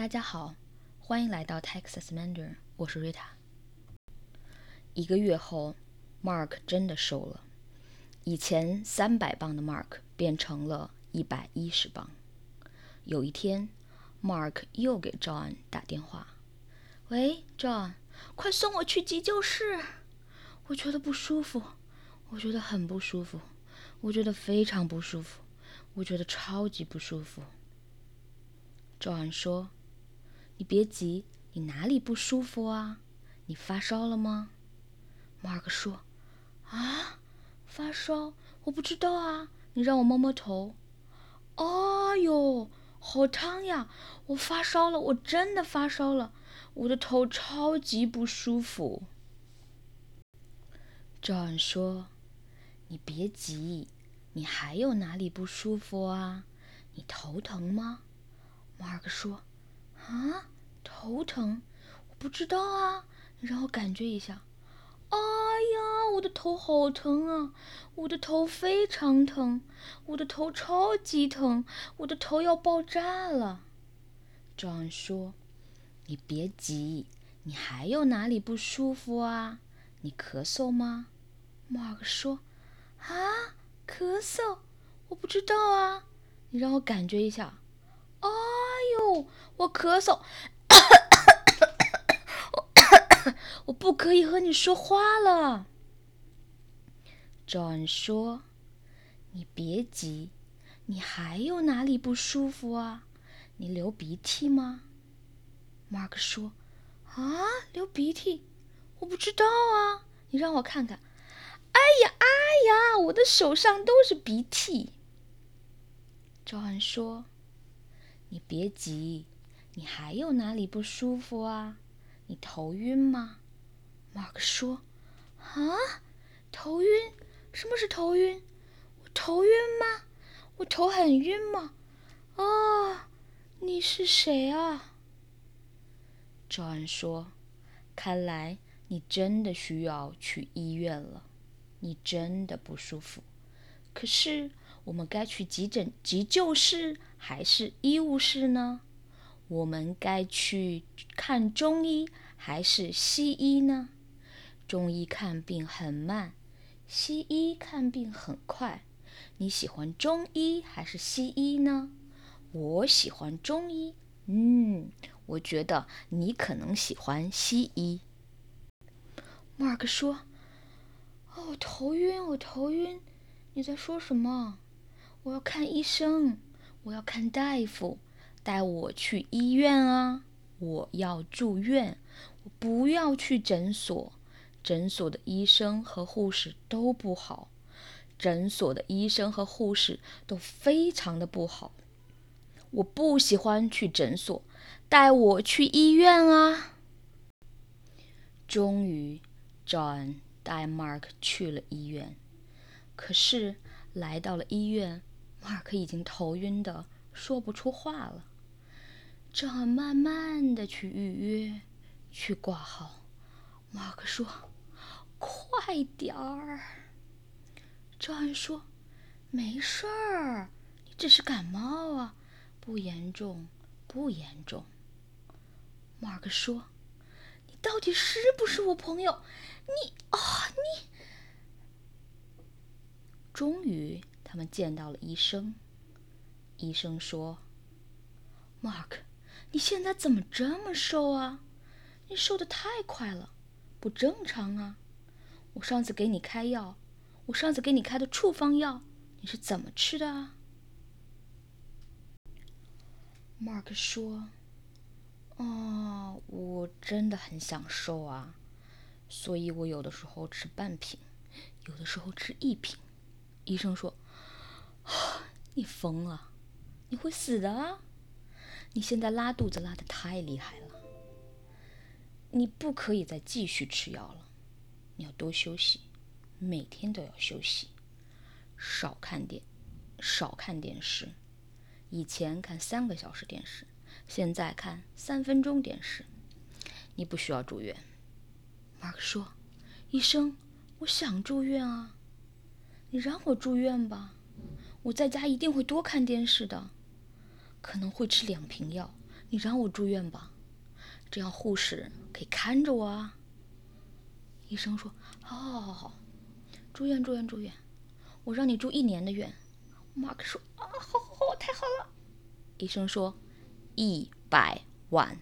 大家好，欢迎来到 Texas Mandarin，我是 Rita。一个月后，Mark 真的瘦了，以前三百磅的 Mark 变成了一百一十磅。有一天，Mark 又给 John 打电话：“喂，John，快送我去急救室，我觉得不舒服，我觉得很不舒服，我觉得非常不舒服，我觉得超级不舒服。”John 说。你别急，你哪里不舒服啊？你发烧了吗马尔克说：“啊，发烧？我不知道啊。你让我摸摸头。哎呦，好烫呀！我发烧了，我真的发烧了，我的头超级不舒服。”John 说：“你别急，你还有哪里不舒服啊？你头疼吗马尔克说。啊，头疼，我不知道啊，你让我感觉一下。哎呀，我的头好疼啊，我的头非常疼，我的头超级疼，我的头要爆炸了。John 说：“你别急，你还有哪里不舒服啊？你咳嗽吗？”Mark 说：“啊，咳嗽，我不知道啊，你让我感觉一下。”哎呦，我咳嗽，我不可以和你说话了。John 说：“你别急，你还有哪里不舒服啊？你流鼻涕吗？”Mark 说：“啊，流鼻涕，我不知道啊，你让我看看。”哎呀，哎呀，我的手上都是鼻涕。John 说。你别急，你还有哪里不舒服啊？你头晕吗马克说：“啊，头晕？什么是头晕？我头晕吗？我头很晕吗？啊，你是谁啊？”John 说：“看来你真的需要去医院了，你真的不舒服。可是……”我们该去急诊急救室还是医务室呢？我们该去看中医还是西医呢？中医看病很慢，西医看病很快。你喜欢中医还是西医呢？我喜欢中医。嗯，我觉得你可能喜欢西医。Mark 说：“哦，头晕，我头晕。你在说什么？”我要看医生，我要看大夫，带我去医院啊！我要住院，我不要去诊所。诊所的医生和护士都不好，诊所的医生和护士都非常的不好。我不喜欢去诊所，带我去医院啊！终于，John 带 Mark 去了医院，可是来到了医院。马克已经头晕的说不出话了，只好慢慢的去预约，去挂号。马克说：“快点儿。”赵安说：“没事儿，你只是感冒啊，不严重，不严重。”马克说：“你到底是不是我朋友？你啊，你！”终于。他们见到了医生。医生说马克你现在怎么这么瘦啊？你瘦的太快了，不正常啊！我上次给你开药，我上次给你开的处方药，你是怎么吃的啊？”Mark 说：“哦，我真的很想瘦啊，所以我有的时候吃半瓶，有的时候吃一瓶。”医生说。你疯了！你会死的啊！你现在拉肚子拉的太厉害了，你不可以再继续吃药了。你要多休息，每天都要休息，少看电，少看电视。以前看三个小时电视，现在看三分钟电视。你不需要住院。马克说：“医生，我想住院啊，你让我住院吧。”我在家一定会多看电视的，可能会吃两瓶药，你让我住院吧，这样护士可以看着我啊。”医生说：“好，好，好，好，住院，住院，住院，我让你住一年的院。”马克说：“啊，好，好，好，太好了。”医生说：“一百万。”